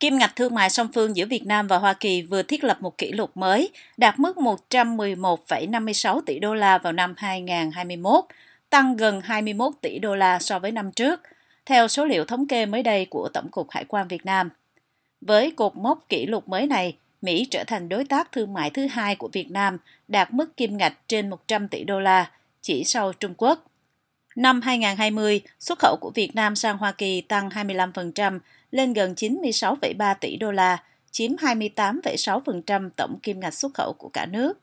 Kim ngạch thương mại song phương giữa Việt Nam và Hoa Kỳ vừa thiết lập một kỷ lục mới, đạt mức 111,56 tỷ đô la vào năm 2021, tăng gần 21 tỷ đô la so với năm trước, theo số liệu thống kê mới đây của Tổng cục Hải quan Việt Nam. Với cột mốc kỷ lục mới này, Mỹ trở thành đối tác thương mại thứ hai của Việt Nam, đạt mức kim ngạch trên 100 tỷ đô la, chỉ sau Trung Quốc. Năm 2020, xuất khẩu của Việt Nam sang Hoa Kỳ tăng 25%, lên gần 96,3 tỷ đô la, chiếm 28,6% tổng kim ngạch xuất khẩu của cả nước.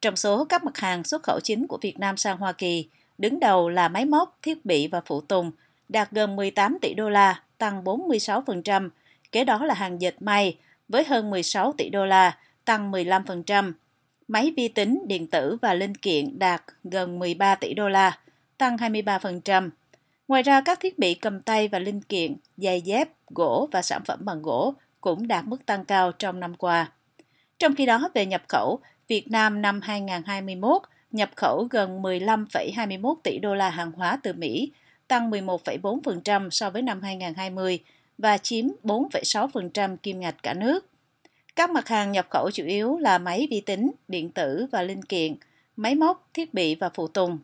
Trong số các mặt hàng xuất khẩu chính của Việt Nam sang Hoa Kỳ, đứng đầu là máy móc, thiết bị và phụ tùng, đạt gần 18 tỷ đô la, tăng 46%. Kế đó là hàng dệt may, với hơn 16 tỷ đô la, tăng 15%. Máy vi tính, điện tử và linh kiện đạt gần 13 tỷ đô la, tăng 23%. Ngoài ra, các thiết bị cầm tay và linh kiện, giày dép, gỗ và sản phẩm bằng gỗ cũng đạt mức tăng cao trong năm qua. Trong khi đó, về nhập khẩu, Việt Nam năm 2021 nhập khẩu gần 15,21 tỷ đô la hàng hóa từ Mỹ, tăng 11,4% so với năm 2020 và chiếm 4,6% kim ngạch cả nước. Các mặt hàng nhập khẩu chủ yếu là máy vi tính, điện tử và linh kiện, máy móc, thiết bị và phụ tùng.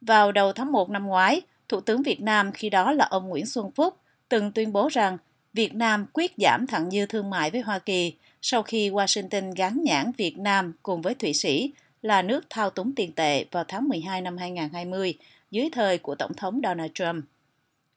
Vào đầu tháng 1 năm ngoái, Thủ tướng Việt Nam khi đó là ông Nguyễn Xuân Phúc từng tuyên bố rằng Việt Nam quyết giảm thặng dư thương mại với Hoa Kỳ sau khi Washington gắn nhãn Việt Nam cùng với Thụy Sĩ là nước thao túng tiền tệ vào tháng 12 năm 2020 dưới thời của Tổng thống Donald Trump.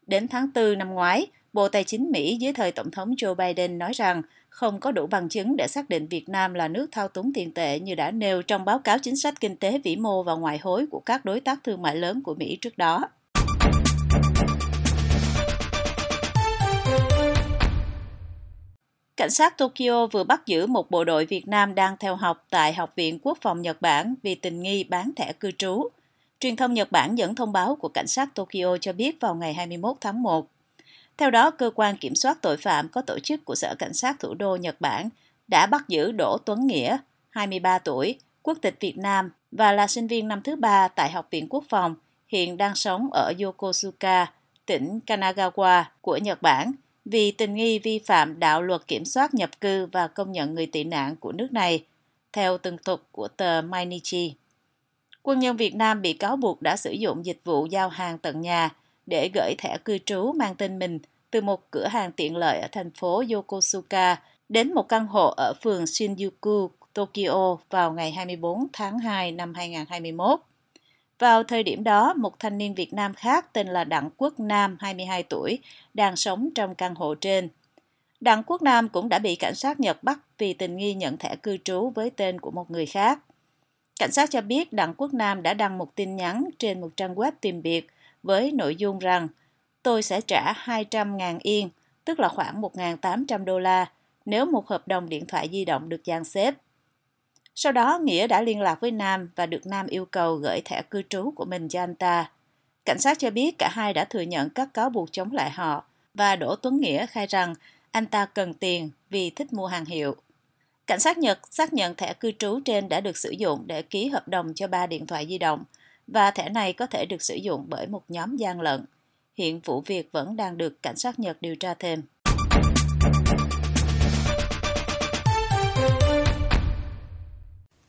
Đến tháng 4 năm ngoái, Bộ Tài chính Mỹ dưới thời Tổng thống Joe Biden nói rằng không có đủ bằng chứng để xác định Việt Nam là nước thao túng tiền tệ như đã nêu trong báo cáo chính sách kinh tế vĩ mô và ngoại hối của các đối tác thương mại lớn của Mỹ trước đó. Cảnh sát Tokyo vừa bắt giữ một bộ đội Việt Nam đang theo học tại Học viện Quốc phòng Nhật Bản vì tình nghi bán thẻ cư trú. Truyền thông Nhật Bản dẫn thông báo của cảnh sát Tokyo cho biết vào ngày 21 tháng 1. Theo đó, cơ quan kiểm soát tội phạm có tổ chức của Sở Cảnh sát thủ đô Nhật Bản đã bắt giữ Đỗ Tuấn Nghĩa, 23 tuổi, quốc tịch Việt Nam và là sinh viên năm thứ ba tại Học viện Quốc phòng, hiện đang sống ở Yokosuka, tỉnh Kanagawa của Nhật Bản vì tình nghi vi phạm đạo luật kiểm soát nhập cư và công nhận người tị nạn của nước này, theo tường thuật của tờ Mainichi. Quân nhân Việt Nam bị cáo buộc đã sử dụng dịch vụ giao hàng tận nhà để gửi thẻ cư trú mang tên mình từ một cửa hàng tiện lợi ở thành phố Yokosuka đến một căn hộ ở phường Shinjuku, Tokyo vào ngày 24 tháng 2 năm 2021. Vào thời điểm đó, một thanh niên Việt Nam khác tên là Đặng Quốc Nam, 22 tuổi, đang sống trong căn hộ trên. Đặng Quốc Nam cũng đã bị cảnh sát Nhật bắt vì tình nghi nhận thẻ cư trú với tên của một người khác. Cảnh sát cho biết Đặng Quốc Nam đã đăng một tin nhắn trên một trang web tìm việc với nội dung rằng tôi sẽ trả 200.000 yên, tức là khoảng 1.800 đô la, nếu một hợp đồng điện thoại di động được dàn xếp. Sau đó, Nghĩa đã liên lạc với Nam và được Nam yêu cầu gửi thẻ cư trú của mình cho anh ta. Cảnh sát cho biết cả hai đã thừa nhận các cáo buộc chống lại họ và Đỗ Tuấn Nghĩa khai rằng anh ta cần tiền vì thích mua hàng hiệu. Cảnh sát Nhật xác nhận thẻ cư trú trên đã được sử dụng để ký hợp đồng cho ba điện thoại di động và thẻ này có thể được sử dụng bởi một nhóm gian lận. Hiện vụ việc vẫn đang được cảnh sát Nhật điều tra thêm.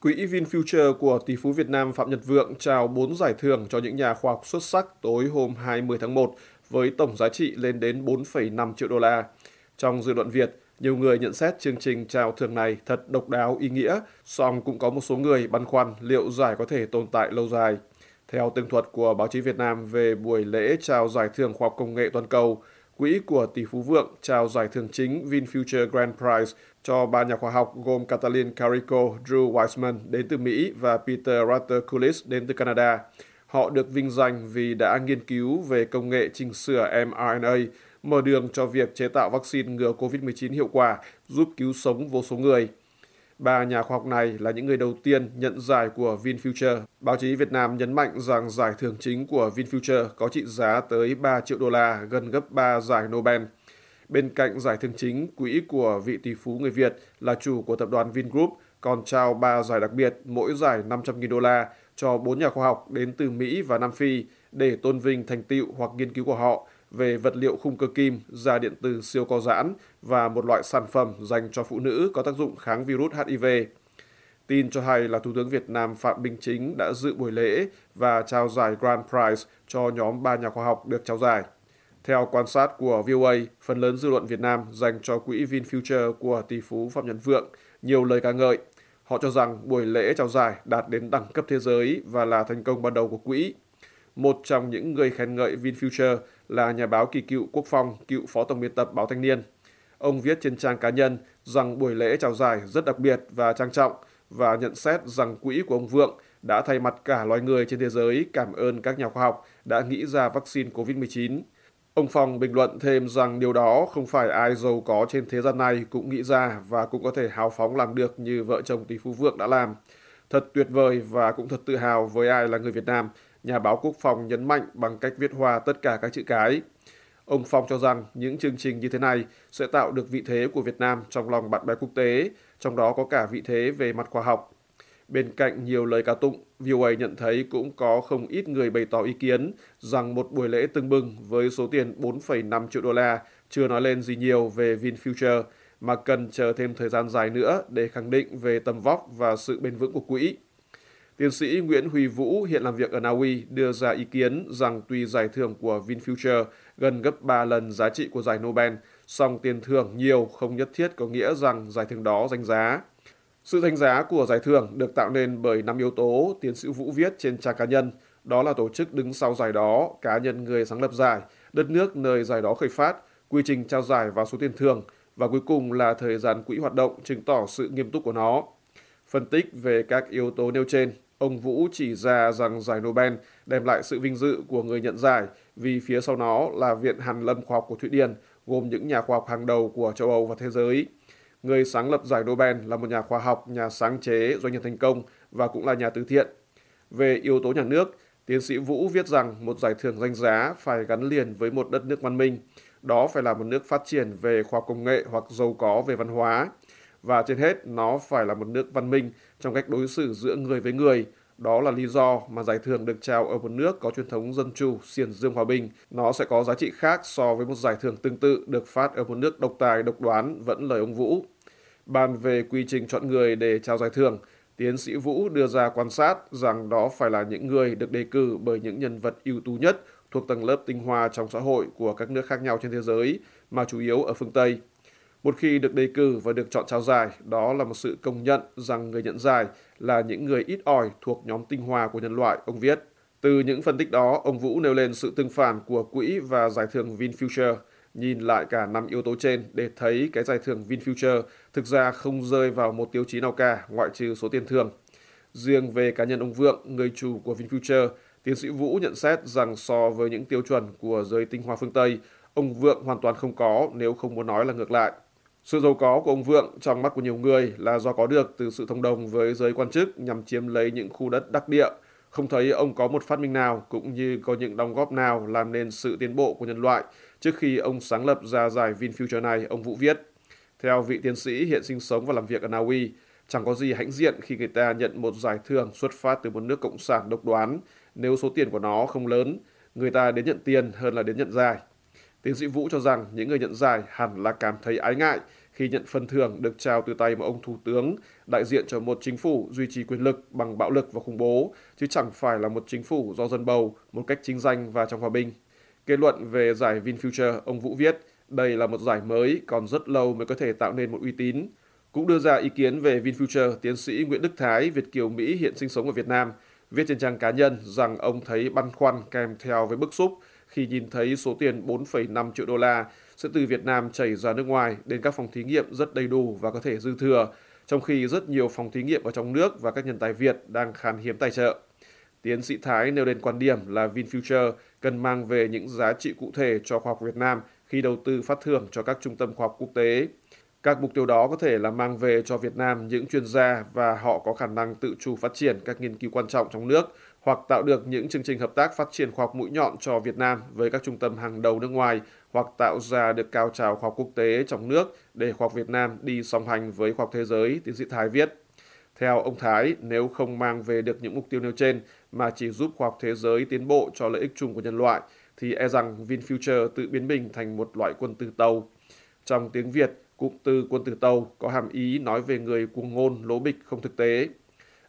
Quỹ VinFuture của tỷ phú Việt Nam Phạm Nhật Vượng trao 4 giải thưởng cho những nhà khoa học xuất sắc tối hôm 20 tháng 1 với tổng giá trị lên đến 4,5 triệu đô la. Trong dư luận Việt, nhiều người nhận xét chương trình trao thưởng này thật độc đáo ý nghĩa, song cũng có một số người băn khoăn liệu giải có thể tồn tại lâu dài. Theo tường thuật của báo chí Việt Nam về buổi lễ trao giải thưởng khoa học công nghệ toàn cầu, quỹ của tỷ phú Vượng trao giải thưởng chính VinFuture Grand Prize cho ba nhà khoa học gồm Catalin Carico, Drew Weissman đến từ Mỹ và Peter Rutter đến từ Canada. Họ được vinh danh vì đã nghiên cứu về công nghệ chỉnh sửa mRNA, mở đường cho việc chế tạo vaccine ngừa COVID-19 hiệu quả, giúp cứu sống vô số người. Ba nhà khoa học này là những người đầu tiên nhận giải của VinFuture. Báo chí Việt Nam nhấn mạnh rằng giải thưởng chính của VinFuture có trị giá tới 3 triệu đô la, gần gấp 3 giải Nobel. Bên cạnh giải thưởng chính, quỹ của vị tỷ phú người Việt là chủ của tập đoàn Vingroup còn trao 3 giải đặc biệt, mỗi giải 500.000 đô la cho 4 nhà khoa học đến từ Mỹ và Nam Phi để tôn vinh thành tựu hoặc nghiên cứu của họ về vật liệu khung cơ kim, da điện tử siêu co giãn và một loại sản phẩm dành cho phụ nữ có tác dụng kháng virus HIV. Tin cho hay là Thủ tướng Việt Nam Phạm Minh Chính đã dự buổi lễ và trao giải Grand Prize cho nhóm ba nhà khoa học được trao giải. Theo quan sát của VOA, phần lớn dư luận Việt Nam dành cho quỹ VinFuture của tỷ phú Phạm Nhật Vượng nhiều lời ca ngợi. Họ cho rằng buổi lễ trao giải đạt đến đẳng cấp thế giới và là thành công ban đầu của quỹ. Một trong những người khen ngợi VinFuture là nhà báo kỳ cựu Quốc Phong, cựu phó tổng biên tập báo Thanh niên. Ông viết trên trang cá nhân rằng buổi lễ trao giải rất đặc biệt và trang trọng và nhận xét rằng quỹ của ông Vượng đã thay mặt cả loài người trên thế giới cảm ơn các nhà khoa học đã nghĩ ra vaccine COVID-19. Ông Phong bình luận thêm rằng điều đó không phải ai giàu có trên thế gian này cũng nghĩ ra và cũng có thể hào phóng làm được như vợ chồng tỷ phú Vượng đã làm. Thật tuyệt vời và cũng thật tự hào với ai là người Việt Nam, nhà báo Quốc phòng nhấn mạnh bằng cách viết hoa tất cả các chữ cái. Ông Phong cho rằng những chương trình như thế này sẽ tạo được vị thế của Việt Nam trong lòng bạn bè quốc tế, trong đó có cả vị thế về mặt khoa học. Bên cạnh nhiều lời ca tụng, VOA nhận thấy cũng có không ít người bày tỏ ý kiến rằng một buổi lễ tưng bừng với số tiền 4,5 triệu đô la chưa nói lên gì nhiều về VinFuture, mà cần chờ thêm thời gian dài nữa để khẳng định về tầm vóc và sự bền vững của quỹ. Tiến sĩ Nguyễn Huy Vũ hiện làm việc ở Na Uy đưa ra ý kiến rằng tuy giải thưởng của VinFuture gần gấp 3 lần giá trị của giải Nobel, song tiền thưởng nhiều không nhất thiết có nghĩa rằng giải thưởng đó danh giá. Sự đánh giá của giải thưởng được tạo nên bởi năm yếu tố tiến sĩ Vũ viết trên trang cá nhân, đó là tổ chức đứng sau giải đó, cá nhân người sáng lập giải, đất nước nơi giải đó khởi phát, quy trình trao giải và số tiền thưởng, và cuối cùng là thời gian quỹ hoạt động chứng tỏ sự nghiêm túc của nó. Phân tích về các yếu tố nêu trên, ông Vũ chỉ ra rằng giải Nobel đem lại sự vinh dự của người nhận giải vì phía sau nó là Viện Hàn Lâm Khoa học của Thụy Điển, gồm những nhà khoa học hàng đầu của châu Âu và thế giới. Người sáng lập giải Nobel là một nhà khoa học, nhà sáng chế, doanh nhân thành công và cũng là nhà từ thiện. Về yếu tố nhà nước, tiến sĩ Vũ viết rằng một giải thưởng danh giá phải gắn liền với một đất nước văn minh. Đó phải là một nước phát triển về khoa học công nghệ hoặc giàu có về văn hóa. Và trên hết, nó phải là một nước văn minh trong cách đối xử giữa người với người. Đó là lý do mà giải thưởng được trao ở một nước có truyền thống dân chủ, xiển dương hòa bình. Nó sẽ có giá trị khác so với một giải thưởng tương tự được phát ở một nước độc tài, độc đoán, vẫn lời ông Vũ. Bàn về quy trình chọn người để trao giải thưởng, tiến sĩ Vũ đưa ra quan sát rằng đó phải là những người được đề cử bởi những nhân vật ưu tú nhất thuộc tầng lớp tinh hoa trong xã hội của các nước khác nhau trên thế giới, mà chủ yếu ở phương Tây. Một khi được đề cử và được chọn trao giải, đó là một sự công nhận rằng người nhận giải là những người ít ỏi thuộc nhóm tinh hoa của nhân loại, ông viết. Từ những phân tích đó, ông Vũ nêu lên sự tương phản của quỹ và giải thưởng VinFuture – Nhìn lại cả năm yếu tố trên để thấy cái giải thưởng VinFuture thực ra không rơi vào một tiêu chí nào cả ngoại trừ số tiền thưởng. Riêng về cá nhân ông Vượng, người chủ của VinFuture, tiến sĩ Vũ nhận xét rằng so với những tiêu chuẩn của giới tinh hoa phương Tây, ông Vượng hoàn toàn không có nếu không muốn nói là ngược lại. Sự giàu có của ông Vượng trong mắt của nhiều người là do có được từ sự thông đồng với giới quan chức nhằm chiếm lấy những khu đất đắc địa. Không thấy ông có một phát minh nào cũng như có những đóng góp nào làm nên sự tiến bộ của nhân loại Trước khi ông sáng lập ra giải VinFuture này, ông Vũ viết, theo vị tiến sĩ hiện sinh sống và làm việc ở Na Uy, chẳng có gì hãnh diện khi người ta nhận một giải thưởng xuất phát từ một nước cộng sản độc đoán nếu số tiền của nó không lớn, người ta đến nhận tiền hơn là đến nhận giải. Tiến sĩ Vũ cho rằng những người nhận giải hẳn là cảm thấy ái ngại khi nhận phần thưởng được trao từ tay một ông thủ tướng đại diện cho một chính phủ duy trì quyền lực bằng bạo lực và khủng bố, chứ chẳng phải là một chính phủ do dân bầu một cách chính danh và trong hòa bình. Kết luận về giải VinFuture, ông Vũ viết, đây là một giải mới, còn rất lâu mới có thể tạo nên một uy tín. Cũng đưa ra ý kiến về VinFuture, tiến sĩ Nguyễn Đức Thái, Việt Kiều Mỹ hiện sinh sống ở Việt Nam, viết trên trang cá nhân rằng ông thấy băn khoăn kèm theo với bức xúc khi nhìn thấy số tiền 4,5 triệu đô la sẽ từ Việt Nam chảy ra nước ngoài đến các phòng thí nghiệm rất đầy đủ và có thể dư thừa, trong khi rất nhiều phòng thí nghiệm ở trong nước và các nhân tài Việt đang khan hiếm tài trợ. Tiến sĩ Thái nêu lên quan điểm là VinFuture cần mang về những giá trị cụ thể cho khoa học Việt Nam khi đầu tư phát thưởng cho các trung tâm khoa học quốc tế. Các mục tiêu đó có thể là mang về cho Việt Nam những chuyên gia và họ có khả năng tự chủ phát triển các nghiên cứu quan trọng trong nước hoặc tạo được những chương trình hợp tác phát triển khoa học mũi nhọn cho Việt Nam với các trung tâm hàng đầu nước ngoài hoặc tạo ra được cao trào khoa học quốc tế trong nước để khoa học Việt Nam đi song hành với khoa học thế giới, tiến sĩ Thái viết. Theo ông Thái, nếu không mang về được những mục tiêu nêu trên mà chỉ giúp khoa học thế giới tiến bộ cho lợi ích chung của nhân loại, thì e rằng VinFuture tự biến mình thành một loại quân tử tàu. Trong tiếng Việt, cụm từ quân tử tàu có hàm ý nói về người cuồng ngôn, lố bịch, không thực tế.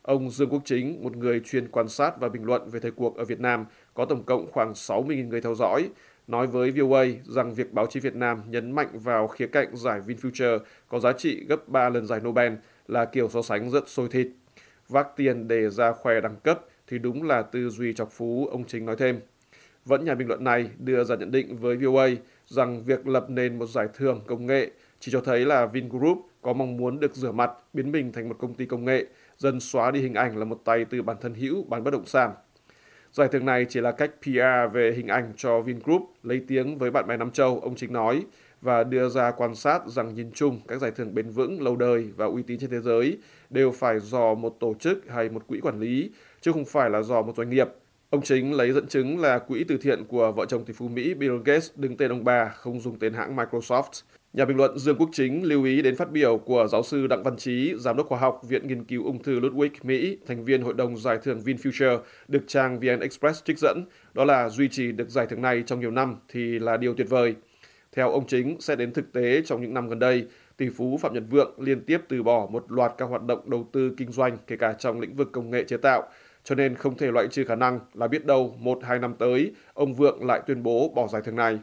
Ông Dương Quốc Chính, một người chuyên quan sát và bình luận về thời cuộc ở Việt Nam, có tổng cộng khoảng 60.000 người theo dõi, nói với VOA rằng việc báo chí Việt Nam nhấn mạnh vào khía cạnh giải VinFuture có giá trị gấp 3 lần giải Nobel là kiểu so sánh rất sôi thịt. Vác tiền để ra khoe đẳng cấp thì đúng là tư duy chọc phú, ông Chính nói thêm. Vẫn nhà bình luận này đưa ra nhận định với VOA rằng việc lập nên một giải thưởng công nghệ chỉ cho thấy là Vingroup có mong muốn được rửa mặt, biến mình thành một công ty công nghệ, dần xóa đi hình ảnh là một tay từ bản thân hữu bán bất động sản. Giải thưởng này chỉ là cách PR về hình ảnh cho Vingroup lấy tiếng với bạn bè Nam Châu, ông Chính nói, và đưa ra quan sát rằng nhìn chung các giải thưởng bền vững, lâu đời và uy tín trên thế giới đều phải do một tổ chức hay một quỹ quản lý, chứ không phải là do một doanh nghiệp. Ông Chính lấy dẫn chứng là quỹ từ thiện của vợ chồng tỷ phú Mỹ Bill Gates đứng tên ông bà, không dùng tên hãng Microsoft. Nhà bình luận Dương Quốc Chính lưu ý đến phát biểu của giáo sư Đặng Văn Trí, giám đốc khoa học Viện Nghiên cứu Ung thư Ludwig, Mỹ, thành viên hội đồng giải thưởng VinFuture, được trang VN Express trích dẫn, đó là duy trì được giải thưởng này trong nhiều năm thì là điều tuyệt vời. Theo ông Chính, xét đến thực tế trong những năm gần đây, tỷ phú Phạm Nhật Vượng liên tiếp từ bỏ một loạt các hoạt động đầu tư kinh doanh, kể cả trong lĩnh vực công nghệ chế tạo, cho nên không thể loại trừ khả năng là biết đâu một hai năm tới, ông Vượng lại tuyên bố bỏ giải thưởng này.